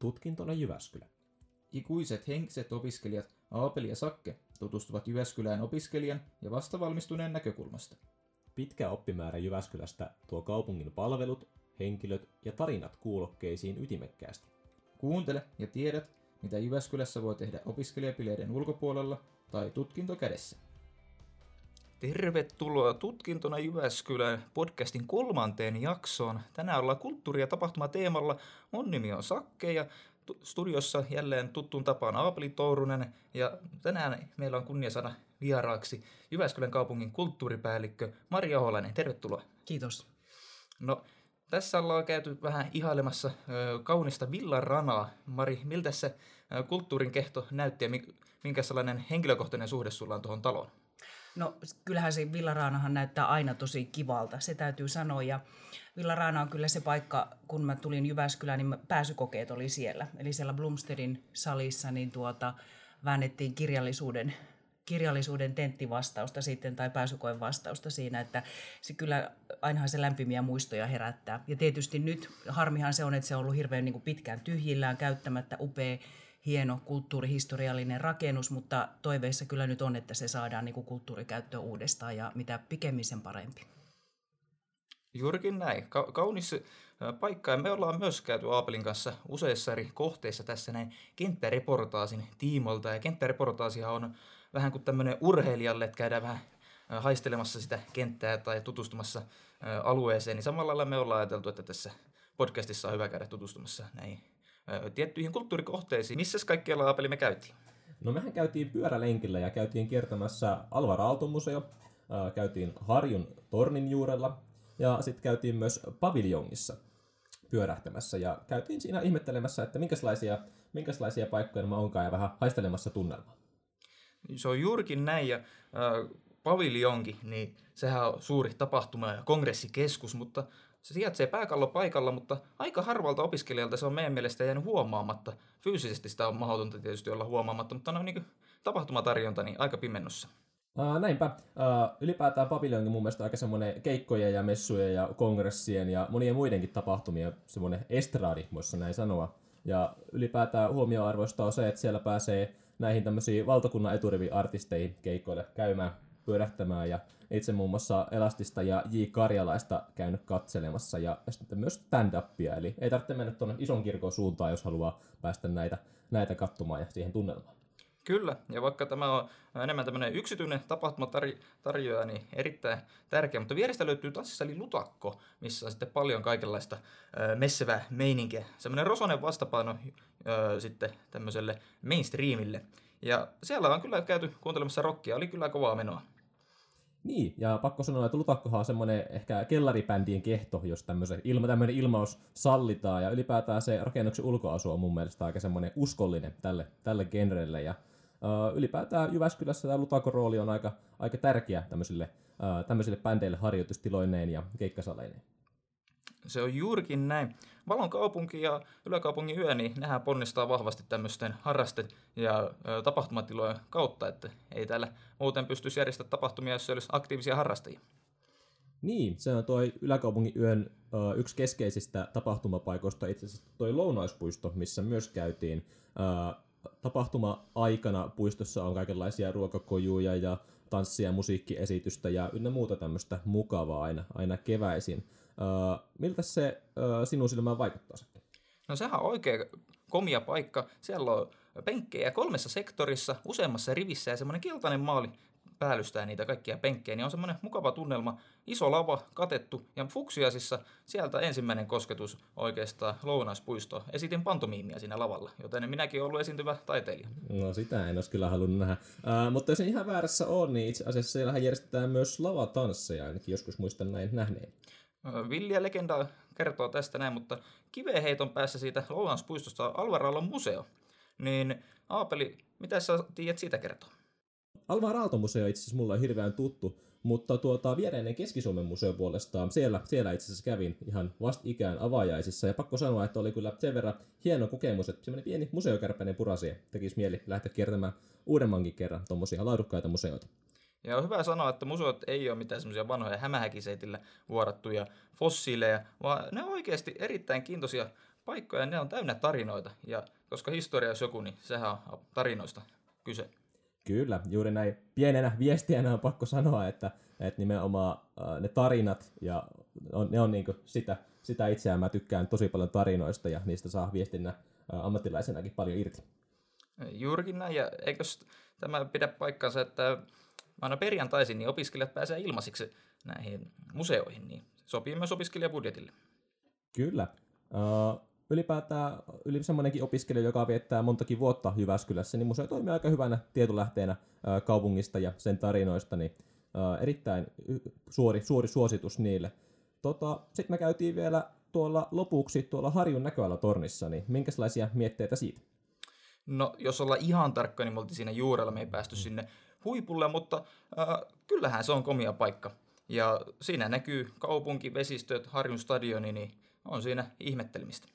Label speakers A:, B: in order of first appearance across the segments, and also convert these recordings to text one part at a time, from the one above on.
A: tutkintona Jyväskylä.
B: Ikuiset henkiset opiskelijat Aapeli ja Sakke tutustuvat Jyväskylään opiskelijan ja vastavalmistuneen näkökulmasta.
A: Pitkä oppimäärä Jyväskylästä tuo kaupungin palvelut, henkilöt ja tarinat kuulokkeisiin ytimekkäästi.
B: Kuuntele ja tiedät, mitä Jyväskylässä voi tehdä opiskelijapileiden ulkopuolella tai tutkinto kädessä.
C: Tervetuloa tutkintona Jyväskylän podcastin kolmanteen jaksoon. Tänään ollaan kulttuuri- ja tapahtuma-teemalla. Mun nimi on Sakke ja studiossa jälleen tuttuun tapaan Aapeli Tourunen. Ja tänään meillä on kunnia saada vieraaksi Jyväskylän kaupungin kulttuuripäällikkö Maria Oholainen. Tervetuloa.
D: Kiitos.
C: No, tässä ollaan käyty vähän ihailemassa ö, kaunista villaranaa. Mari, miltä se kulttuurin kehto näytti ja minkä sellainen henkilökohtainen suhde sulla on tuohon taloon?
D: No kyllähän se Villaraanahan näyttää aina tosi kivalta, se täytyy sanoa. Ja Villaraana on kyllä se paikka, kun mä tulin Jyväskylään, niin pääsykokeet oli siellä. Eli siellä Blumstedin salissa niin tuota, väännettiin kirjallisuuden kirjallisuuden tenttivastausta sitten tai pääsykoen vastausta siinä, että se kyllä ainahan se lämpimiä muistoja herättää. Ja tietysti nyt harmihan se on, että se on ollut hirveän niin kuin pitkään tyhjillään käyttämättä upea hieno kulttuurihistoriallinen rakennus, mutta toiveissa kyllä nyt on, että se saadaan niin kuin kulttuurikäyttöön uudestaan ja mitä pikemmin sen parempi.
C: Juurikin näin. Ka- kaunis paikka. Ja me ollaan myös käyty Aapelin kanssa useissa eri kohteissa tässä näin kenttäreportaasin tiimolta. Ja kenttäreportaasihan on vähän kuin tämmöinen urheilijalle, että käydään vähän haistelemassa sitä kenttää tai tutustumassa alueeseen. Niin samalla lailla me ollaan ajateltu, että tässä podcastissa on hyvä käydä tutustumassa näihin tiettyihin kulttuurikohteisiin. Missä kaikkialla Aapeli me käytiin?
A: No mehän käytiin pyörälenkillä ja käytiin kiertämässä Alvar Aalto-museo, käytiin Harjun tornin juurella ja sitten käytiin myös paviljongissa pyörähtämässä ja käytiin siinä ihmettelemässä, että minkälaisia, minkälaisia paikkoja nämä onkaan ja vähän haistelemassa tunnelmaa.
C: Se on juurikin näin ja äh, paviljonki, niin sehän on suuri tapahtuma ja kongressikeskus, mutta se sijaitsee pääkallopaikalla, mutta aika harvalta opiskelijalta se on meidän mielestä jäänyt huomaamatta. Fyysisesti sitä on mahdotonta tietysti olla huomaamatta, mutta on niin tapahtumatarjonta niin aika pimennossa.
A: Uh, näinpä. Uh, ylipäätään paviljonki on mun mielestä aika semmoinen keikkojen ja messujen ja kongressien ja monien muidenkin tapahtumia, semmoinen estradi, voisi näin sanoa. Ja ylipäätään huomioarvoista on se, että siellä pääsee näihin tämmöisiin valtakunnan eturivi-artisteihin keikoille käymään pyörähtämään ja itse muun muassa Elastista ja J. Karjalaista käynyt katselemassa ja sitten myös stand-upia, eli ei tarvitse mennä tuonne ison kirkon suuntaan, jos haluaa päästä näitä, näitä katsomaan ja siihen tunnelmaan.
C: Kyllä, ja vaikka tämä on enemmän tämmöinen yksityinen tapahtumatarjoaja, niin erittäin tärkeä, mutta vierestä löytyy tanssisali Lutakko, missä on sitten paljon kaikenlaista messevää meininkiä. Semmoinen rosonen vastapaino sitten tämmöiselle mainstreamille. Ja siellä on kyllä käyty kuuntelemassa rockia, oli kyllä kovaa menoa.
A: Niin, ja pakko sanoa, että Lutakkohan on semmoinen ehkä kellaribändien kehto, jos tämmöinen ilma, tämmöinen ilmaus sallitaan, ja ylipäätään se rakennuksen ulkoasu on mun mielestä aika semmoinen uskollinen tälle, tälle genrelle, ja uh, ylipäätään Jyväskylässä tämä Lutakon rooli on aika, aika tärkeä tämmöisille, uh, tämmöisille bändeille harjoitustiloineen ja keikkasaleineen.
C: Se on juurikin näin. Valon kaupunki ja yläkaupungin yö, niin nehän ponnistaa vahvasti tämmöisten harraste- ja tapahtumatilojen kautta, että ei täällä muuten pystyisi järjestämään tapahtumia, jos olisi aktiivisia harrastajia.
A: Niin, se on toi yläkaupungin yön ö, yksi keskeisistä tapahtumapaikoista, itse asiassa toi lounaispuisto, missä myös käytiin. Ö, tapahtuma-aikana puistossa on kaikenlaisia ruokakojuja ja tanssia musiikkiesitystä ja ynnä muuta tämmöistä mukavaa aina, aina keväisin. Miltä se sinun silmään vaikuttaa sitten?
C: No sehän on oikein komia paikka. Siellä on penkkejä kolmessa sektorissa, useammassa rivissä ja semmoinen keltainen maali päällystää niitä kaikkia penkkejä, niin on semmoinen mukava tunnelma, iso lava katettu ja fuksiasissa sieltä ensimmäinen kosketus oikeastaan lounaispuisto. Esitin pantomiimia siinä lavalla, joten minäkin olen ollut esiintyvä taiteilija.
A: No sitä en olisi kyllä halunnut nähdä. Uh, mutta jos ihan väärässä on, niin itse asiassa siellähän järjestetään myös lavatansseja, ainakin joskus muistan näin nähneen.
C: Villiä legenda kertoo tästä näin, mutta kiveheiton päässä siitä Lounanspuistosta on museo. Niin Aapeli, mitä sä tiedät siitä kertoa?
A: Alvar Aalto-museo itse asiassa mulla on hirveän tuttu, mutta tuota, viereinen Keski-Suomen museo puolestaan, siellä, siellä itse asiassa kävin ihan vastikään avajaisissa, ja pakko sanoa, että oli kyllä sen verran hieno kokemus, että semmoinen pieni museokärpäinen purasi, tekisi mieli lähteä kiertämään uudemmankin kerran tuommoisia laadukkaita museoita.
C: Ja on hyvä sanoa, että museot ei ole mitään semmoisia vanhoja hämähäkiseitillä vuorattuja fossiileja, vaan ne on oikeasti erittäin kiintoisia paikkoja, ne on täynnä tarinoita. Ja koska historia jos joku, niin sehän on tarinoista kyse.
A: Kyllä, juuri näin pienenä viestiänä on pakko sanoa, että, että nimenomaan äh, ne tarinat, ja on, ne on niin sitä, sitä itseään. Mä tykkään tosi paljon tarinoista ja niistä saa viestinnä äh, ammattilaisenakin paljon irti.
C: Juurikin näin, ja eikös tämä pidä paikkansa, että aina perjantaisin niin opiskelijat pääsee ilmaisiksi näihin museoihin, niin sopii myös opiskelijabudjetille.
A: Kyllä. Uh, ylipäätään yli semmoinenkin opiskelija, joka viettää montakin vuotta Jyväskylässä, niin museo toimii aika hyvänä tietolähteenä uh, kaupungista ja sen tarinoista, niin uh, erittäin suuri, suuri suositus niille. Tota, Sitten me käytiin vielä tuolla lopuksi tuolla Harjun näköalatornissa, niin minkälaisia mietteitä siitä?
C: No, jos ollaan ihan tarkka, niin me oltiin siinä juurella, me ei päästy sinne huipulle, mutta äh, kyllähän se on komia paikka. Ja siinä näkyy kaupunki, vesistöt, Harjun stadioni, niin on siinä ihmettelemistä.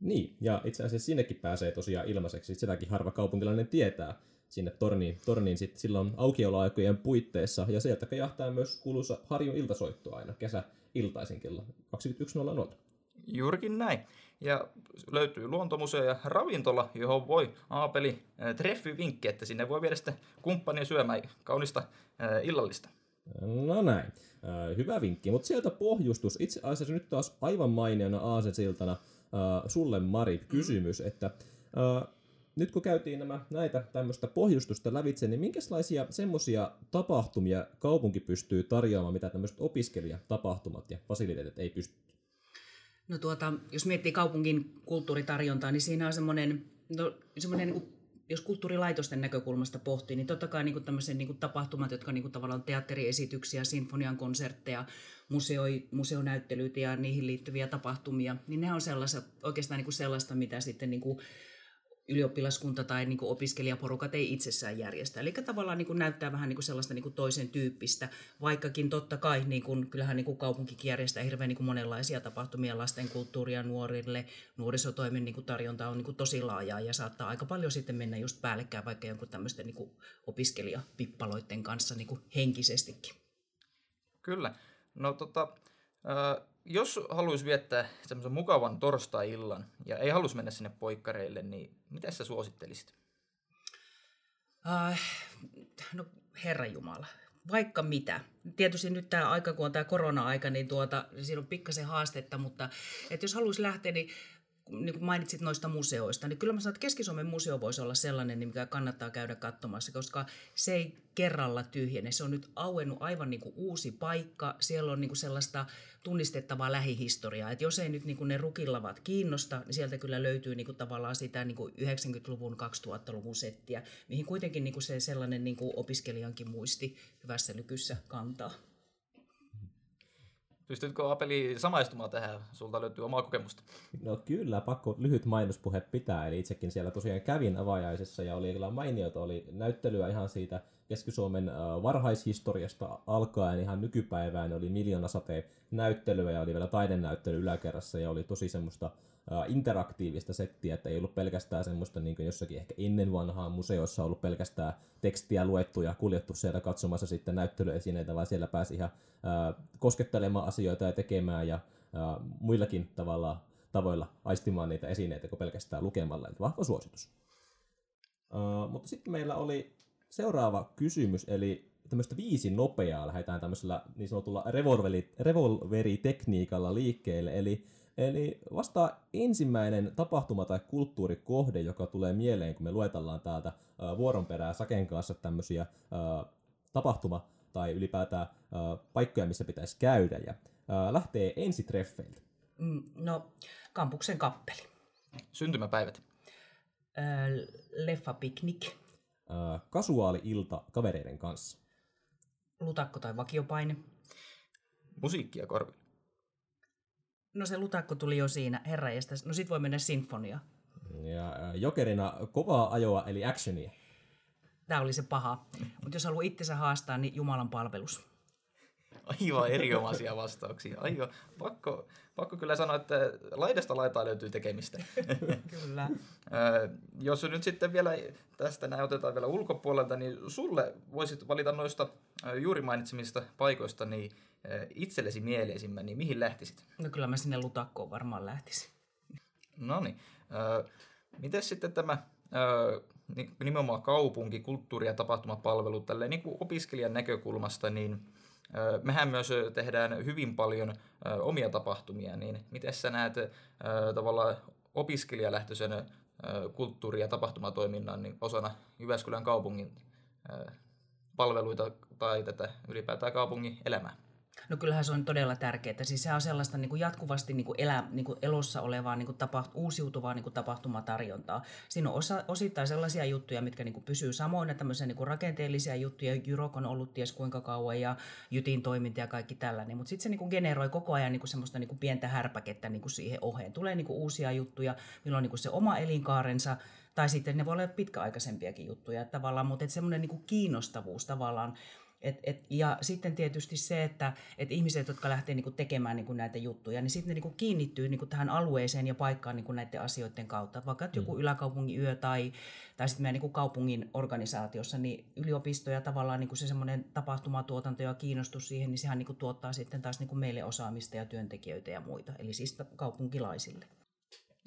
A: Niin, ja itse asiassa sinnekin pääsee tosiaan ilmaiseksi, sitäkin harva kaupunkilainen tietää sinne torniin, torniin sit silloin aukioloaikojen puitteissa, ja sieltä jahtaa myös kuuluisa Harjun iltasoitto aina kesä iltaisin kello 21.00.
C: Juurikin näin. Ja löytyy luontomuseo ja ravintola, johon voi Aapeli treffi vinkki, että sinne voi viedä sitten kumppania syömään kaunista illallista.
A: No näin. Hyvä vinkki. Mutta sieltä pohjustus. Itse asiassa nyt taas aivan mainiona aasensiltana sulle Mari kysymys, että nyt kun käytiin nämä, näitä tämmöistä pohjustusta lävitse, niin minkälaisia semmoisia tapahtumia kaupunki pystyy tarjoamaan, mitä tämmöiset opiskelijatapahtumat ja fasiliteetit ei pysty?
D: No tuota, jos miettii kaupungin kulttuuritarjontaa, niin siinä on semmoinen, no, semmoinen niin kuin jos kulttuurilaitosten näkökulmasta pohtii, niin totta kai niin tämmöisen niin tapahtumat, jotka niin tavallaan teatteriesityksiä, sinfonian konsertteja, museo, museonäyttelyitä ja niihin liittyviä tapahtumia, niin ne on sellaista, oikeastaan niin sellaista, mitä sitten niin ylioppilaskunta tai niin kuin opiskelijaporukat ei itsessään järjestä. Eli tavallaan niin kuin näyttää vähän niin kuin sellaista niin kuin toisen tyyppistä, vaikkakin totta kai niin kuin, kyllähän niin kuin kaupunkikin järjestää hirveän niin kuin monenlaisia tapahtumia lasten kulttuuria nuorille. Nuorisotoimen niin kuin tarjonta on niin kuin tosi laajaa ja saattaa aika paljon sitten mennä just päällekkäin vaikka jonkun tämmöisten niin kuin opiskelijapippaloiden kanssa niin kuin henkisestikin.
C: Kyllä. No tota, äh jos haluaisi viettää semmoisen mukavan torstai-illan ja ei halus mennä sinne poikkareille, niin mitä sä suosittelisit?
D: Uh, no herra Jumala, vaikka mitä. Tietysti nyt tämä aika, kun on tämä korona-aika, niin tuota, siinä on pikkasen haastetta, mutta että jos haluaisi lähteä, niin niin kuin mainitsit noista museoista, niin kyllä mä sanon, että Keski-Suomen museo voisi olla sellainen, mikä kannattaa käydä katsomassa, koska se ei kerralla tyhjene. Se on nyt auennut aivan niin kuin uusi paikka. Siellä on niin kuin sellaista tunnistettavaa lähihistoriaa. Että jos ei nyt niin kuin ne rukillavat kiinnosta, niin sieltä kyllä löytyy niin kuin tavallaan sitä niin kuin 90-luvun, 2000-luvun settiä, mihin kuitenkin niin kuin se sellainen niin kuin opiskelijankin muisti hyvässä lykyssä kantaa.
C: Pystytkö Apeli samaistumaan tähän? Sulta löytyy omaa kokemusta.
A: No kyllä, pakko lyhyt mainospuhe pitää. Eli itsekin siellä tosiaan kävin avajaisessa ja oli kyllä mainiota. Oli näyttelyä ihan siitä Keski-Suomen varhaishistoriasta alkaen ihan nykypäivään. Oli miljoona sateen näyttelyä ja oli vielä taidenäyttely yläkerrassa ja oli tosi semmoista interaktiivista settiä, että ei ollut pelkästään semmoista niin jossakin ehkä ennen vanhaa museoissa ollut pelkästään tekstiä luettu ja kuljettu siellä katsomassa sitten näyttelyesineitä, vaan siellä pääsi ihan koskettelemaan asioita ja tekemään ja muillakin tavalla, tavoilla aistimaan niitä esineitä kuin pelkästään lukemalla. Eli vahva suositus. mutta sitten meillä oli seuraava kysymys, eli tämmöistä viisi nopeaa lähdetään tämmöisellä niin sanotulla revolveri, revolveritekniikalla liikkeelle, eli Eli vasta ensimmäinen tapahtuma tai kulttuurikohde, joka tulee mieleen, kun me luetellaan täältä vuoron perää Saken kanssa tämmöisiä tapahtuma- tai ylipäätään paikkoja, missä pitäisi käydä. Ja lähtee ensitreffeiltä.
D: Mm, no, kampuksen kappeli.
C: Syntymäpäivät.
D: Leffapiknik.
A: Kasuaali ilta kavereiden kanssa.
D: Lutakko tai vakiopaine.
C: Musiikkia korville.
D: No se lutakko tuli jo siinä, herra No sit voi mennä sinfonia.
A: Ja jokerina kovaa ajoa, eli actionia.
D: Tämä oli se paha. Mutta jos haluaa itsensä haastaa, niin Jumalan palvelus.
C: Aivan erinomaisia vastauksia. Aivan. Pakko, pakko kyllä sanoa, että laidasta laitaa löytyy tekemistä.
D: kyllä.
C: Jos nyt sitten vielä tästä näin otetaan vielä ulkopuolelta, niin sulle voisit valita noista juuri mainitsemista paikoista niin itsellesi mieleisimmän, niin mihin lähtisit?
D: No kyllä mä sinne lutakkoon varmaan lähtisin.
C: No niin. Miten sitten tämä nimenomaan kaupunki, kulttuuri- ja tapahtumapalvelu tälleen niin kuin opiskelijan näkökulmasta, niin mehän myös tehdään hyvin paljon omia tapahtumia, niin miten sä näet tavallaan opiskelijalähtöisen kulttuuri- ja tapahtumatoiminnan niin osana Jyväskylän kaupungin palveluita tai tätä ylipäätään kaupungin elämää?
D: No kyllähän se on todella tärkeää. Siis se on sellaista niin kuin jatkuvasti niin kuin elä, niin kuin elossa olevaa, niin kuin tapa, uusiutuvaa niin kuin tapahtumatarjontaa. Siinä on osa, osittain sellaisia juttuja, mitkä niin kuin pysyy samoina, tämmöisiä niin kuin rakenteellisia juttuja. Jyrok on ollut ties kuinka kauan ja Jytin toiminta ja kaikki tällainen. Mutta sitten se niin kuin generoi koko ajan niin kuin semmoista niin kuin pientä härpäkettä niin kuin siihen oheen. Tulee niin kuin uusia juttuja, milloin niin kuin se oma elinkaarensa, tai sitten ne voi olla pitkäaikaisempiakin juttuja tavallaan, mutta semmoinen niin kiinnostavuus tavallaan et, et, ja sitten tietysti se, että et ihmiset, jotka lähtee niinku tekemään niinku näitä juttuja, niin sitten ne niinku kiinnittyy niinku tähän alueeseen ja paikkaan niinku näiden asioiden kautta. Vaikka mm. joku yläkaupungin yö tai, tai sitten meidän niinku kaupungin organisaatiossa, niin yliopisto ja tavallaan niinku se semmoinen tapahtumatuotanto ja kiinnostus siihen, niin sehän niinku tuottaa sitten taas niinku meille osaamista ja työntekijöitä ja muita, eli siis kaupunkilaisille.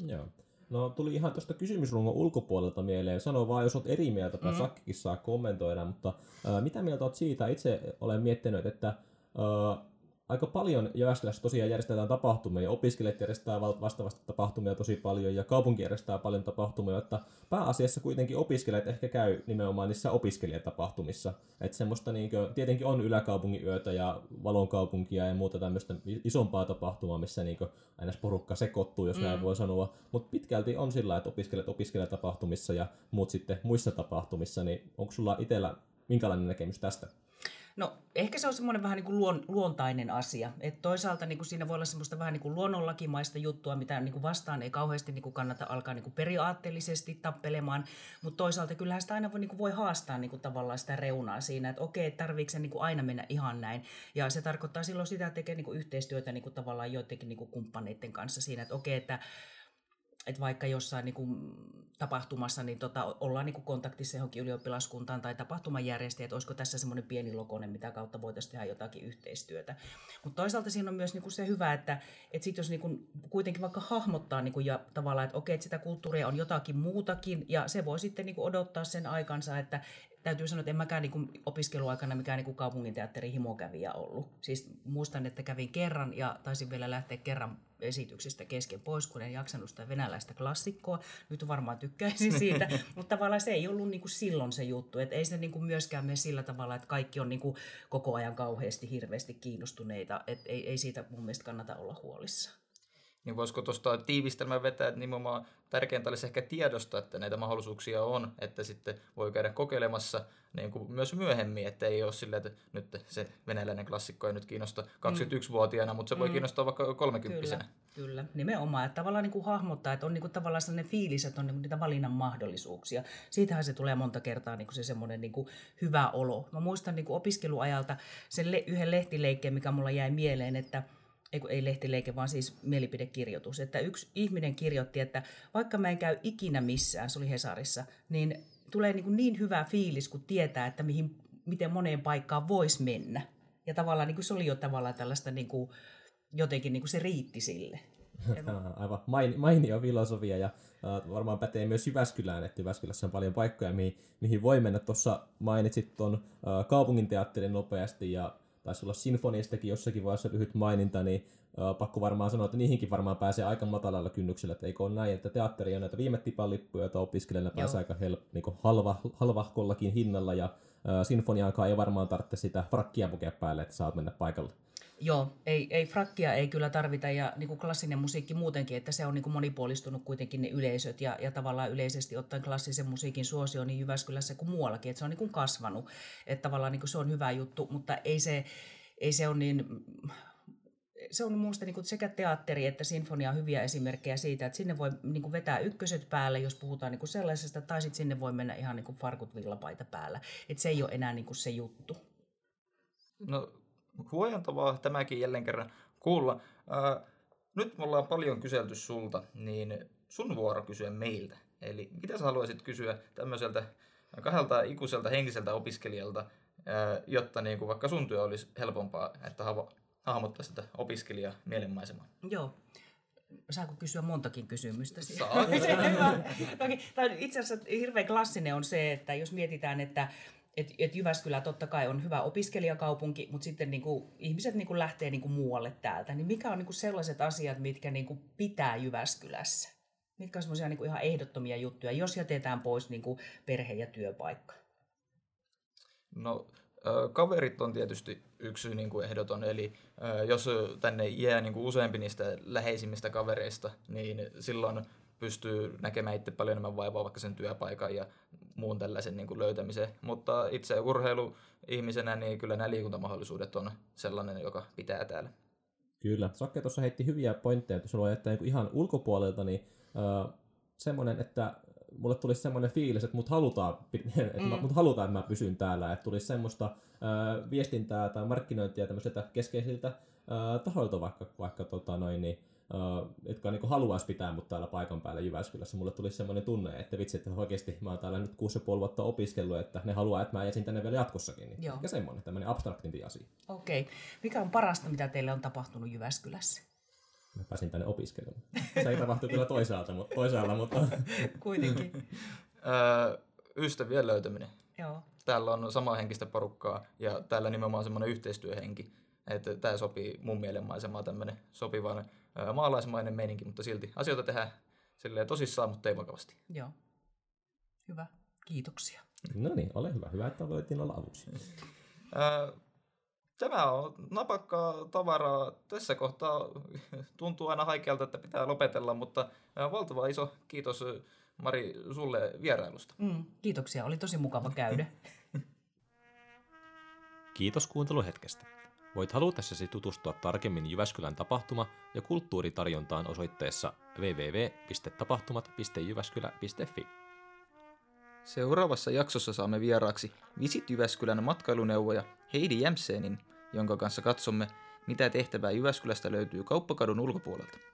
A: Joo. No tuli ihan tuosta kysymysrungon ulkopuolelta mieleen. Sano vaan, jos olet eri mieltä, tai mm. Sakkikin saa kommentoida, mutta ää, mitä mieltä olet siitä? Itse olen miettinyt, että ää, aika paljon Jyväskylässä tosiaan järjestetään tapahtumia, ja opiskelijat järjestää vastaavasti tapahtumia tosi paljon, ja kaupunki järjestää paljon tapahtumia, että pääasiassa kuitenkin opiskelijat ehkä käy nimenomaan niissä opiskelijatapahtumissa. Että semmoista niin kuin, tietenkin on yläkaupungin yötä ja valonkaupunkia ja muuta tämmöistä isompaa tapahtumaa, missä niin aina porukka sekoittuu, jos mm. näin voi sanoa. Mutta pitkälti on sillä, että opiskelijat opiskelijatapahtumissa ja muut sitten muissa tapahtumissa, niin onko sulla itsellä minkälainen näkemys tästä?
D: No ehkä se on semmoinen vähän niin kuin luon, luontainen asia. Et toisaalta niin kuin siinä voi olla semmoista vähän niin kuin luonnonlakimaista juttua, mitä niin kuin vastaan ei kauheasti niin kuin kannata alkaa niin kuin periaatteellisesti tappelemaan. Mutta toisaalta kyllähän sitä aina voi, niin kuin voi haastaa niin kuin tavallaan sitä reunaa siinä, että okei, tarviiko se niin kuin aina mennä ihan näin. Ja se tarkoittaa silloin sitä, että tekee niin kuin yhteistyötä niin kuin tavallaan joidenkin niin kuin kumppaneiden kanssa siinä, että okei, että että vaikka jossain niin kuin, tapahtumassa niin tota, ollaan niin kuin kontaktissa johonkin ylioppilaskuntaan tai tapahtumajärjestäjä, että olisiko tässä semmoinen pieni lokone, mitä kautta voitaisiin tehdä jotakin yhteistyötä. Mutta toisaalta siinä on myös niin kuin se hyvä, että, että sit jos niin kuin, kuitenkin vaikka hahmottaa niin kuin, ja tavallaan, että okei, että sitä kulttuuria on jotakin muutakin, ja se voi sitten niin kuin odottaa sen aikansa, että, täytyy sanoa, että en mäkään niin opiskeluaikana mikään niin kaupunginteatterin himokävijä ollut. Siis muistan, että kävin kerran ja taisin vielä lähteä kerran esityksistä kesken pois, kun en jaksanut sitä venäläistä klassikkoa. Nyt varmaan tykkäisin siitä, mutta tavallaan se ei ollut niin kuin silloin se juttu. Että ei se niin kuin myöskään mene sillä tavalla, että kaikki on niin kuin koko ajan kauheasti, hirveästi kiinnostuneita. Että ei, ei siitä mun mielestä kannata olla huolissaan.
C: Niin voisiko tuosta tiivistelmää vetää, että nimenomaan tärkeintä olisi ehkä tiedostaa, että näitä mahdollisuuksia on, että sitten voi käydä kokeilemassa niin kuin myös myöhemmin, että ei ole silleen, että nyt se venäläinen klassikko ei nyt kiinnosta 21-vuotiaana, mutta se voi mm. kiinnostaa vaikka 30
D: Kyllä, kyllä, nimenomaan. Että tavallaan niin kuin hahmottaa, että on niin kuin tavallaan sellainen fiilis, että on niin kuin niitä valinnan mahdollisuuksia. Siitähän se tulee monta kertaa niin kuin se semmoinen niin kuin hyvä olo. Mä muistan niin kuin opiskeluajalta sen le- yhden lehtileikkeen, mikä mulla jäi mieleen, että – ei, ei lehtileike, vaan siis mielipidekirjoitus, että yksi ihminen kirjoitti, että vaikka mä en käy ikinä missään, se oli Hesarissa, niin tulee niin, kuin niin hyvä fiilis, kun tietää, että mihin, miten moneen paikkaan voisi mennä. Ja tavallaan niin kuin se oli jo tavallaan tällaista, niin kuin, jotenkin niin kuin se riitti sille.
A: Aivan mainio filosofia ja uh, varmaan pätee myös Jyväskylään, että Jyväskylässä on paljon paikkoja, mihin, mihin voi mennä. Tuossa mainitsit tuon uh, kaupunginteatterin nopeasti ja taisi olla sinfoniistakin jossakin vaiheessa lyhyt maininta, niin uh, pakko varmaan sanoa, että niihinkin varmaan pääsee aika matalalla kynnyksellä, että eikö ole näin, että teatteri on näitä viime tipan lippuja, joita opiskelijana pääsee aika help, niin halva, halvahkollakin hinnalla, ja uh, sinfoniaankaan ei varmaan tarvitse sitä frakkia pukea päälle, että saat mennä paikalle.
D: Joo, ei, ei frakkia ei kyllä tarvita ja niin kuin klassinen musiikki muutenkin, että se on niin kuin monipuolistunut kuitenkin ne yleisöt ja, ja tavallaan yleisesti ottaen klassisen musiikin suosio niin Jyväskylässä kuin muuallakin, että se on niin kuin kasvanut, että tavallaan niin kuin se on hyvä juttu, mutta ei se, ei se ole niin se on minusta niin sekä teatteri että sinfonia on hyviä esimerkkejä siitä, että sinne voi niin vetää ykköset päälle, jos puhutaan niin sellaisesta, tai sitten sinne voi mennä ihan niin farkut villapaita päällä. Että se ei ole enää niin kuin se juttu.
C: No huojentavaa tämäkin jälleen kerran kuulla. Ää, nyt me ollaan paljon kyselty sulta, niin sun vuoro kysyä meiltä. Eli mitä sä haluaisit kysyä tämmöiseltä kahdelta ikuiselta henkiseltä opiskelijalta, ää, jotta niin kuin vaikka sun työ olisi helpompaa, että hahmottaa sitä opiskelijaa mielenmaisemaa?
D: Joo. Saako kysyä montakin kysymystä?
C: Saa.
D: Itse asiassa hirveän klassinen on se, että jos mietitään, että et, et Jyväskylä totta kai on hyvä opiskelijakaupunki, mutta sitten niinku, ihmiset niinku lähtee niinku muualle täältä. Niin mikä on niinku sellaiset asiat, mitkä niinku pitää Jyväskylässä? Mitkä on semmoisia niinku ihan ehdottomia juttuja, jos jätetään pois niinku perhe- ja työpaikka?
C: No, kaverit on tietysti yksi niin ehdoton, eli jos tänne jää niin kuin useampi niistä läheisimmistä kavereista, niin silloin pystyy näkemään itse paljon enemmän vaivaa vaikka sen työpaikan ja muun tällaisen niin kuin löytämiseen. Mutta itse urheiluihmisenä, niin kyllä nämä liikuntamahdollisuudet on sellainen, joka pitää täällä.
A: Kyllä. Sakke tuossa heitti hyviä pointteja, että sulla on että niin ihan ulkopuolelta, niin äh, semmoinen, että mulle tulisi semmoinen fiilis, että mut halutaan, että mm. mut halutaan, että mä pysyn täällä, että tulisi semmoista äh, viestintää tai markkinointia tämmöisiltä keskeisiltä äh, tahoilta vaikka, vaikka tota noin, niin, jotka niin haluaisi pitää mut täällä paikan päällä Jyväskylässä. Mulle tulisi semmoinen tunne, että vitsi, että oikeasti mä oon täällä nyt 6,5 vuotta opiskellut, että ne haluaa, että mä jäisin tänne vielä jatkossakin. Niin
D: Joo.
A: ehkä semmoinen, tämmöinen abstraktimpi asia.
D: Okei. Mikä on parasta, mitä teille on tapahtunut Jyväskylässä?
A: Mä pääsin tänne opiskelemaan. Se ei tapahtu kyllä toisaalta, mutta, toisaalla, mutta
D: Kuitenkin.
C: Öö, ystävien löytäminen.
D: Joo.
C: Täällä on samanhenkistä porukkaa ja täällä nimenomaan semmoinen yhteistyöhenki. Että tämä sopii mun mielenmaisemaan tämmöinen sopivan maalaismainen meininki, mutta silti asioita tehdään silleen tosissaan, mutta ei vakavasti.
D: Joo. Hyvä. Kiitoksia.
A: no niin, ole hyvä. Hyvä, että voitiin olla avuksi.
C: Tämä on napakkaa tavaraa. Tässä kohtaa tuntuu aina haikealta, että pitää lopetella, mutta valtava iso kiitos Mari sulle vierailusta.
D: Mm, kiitoksia. Oli tosi mukava käydä.
E: Kiitos kuunteluhetkestä. Voit halutessasi tutustua tarkemmin Jyväskylän tapahtuma- ja kulttuuritarjontaan osoitteessa www.tapahtumat.jyväskylä.fi.
C: Seuraavassa jaksossa saamme vieraaksi Visit Jyväskylän matkailuneuvoja Heidi Jämsenin, jonka kanssa katsomme, mitä tehtävää Jyväskylästä löytyy kauppakadun ulkopuolelta.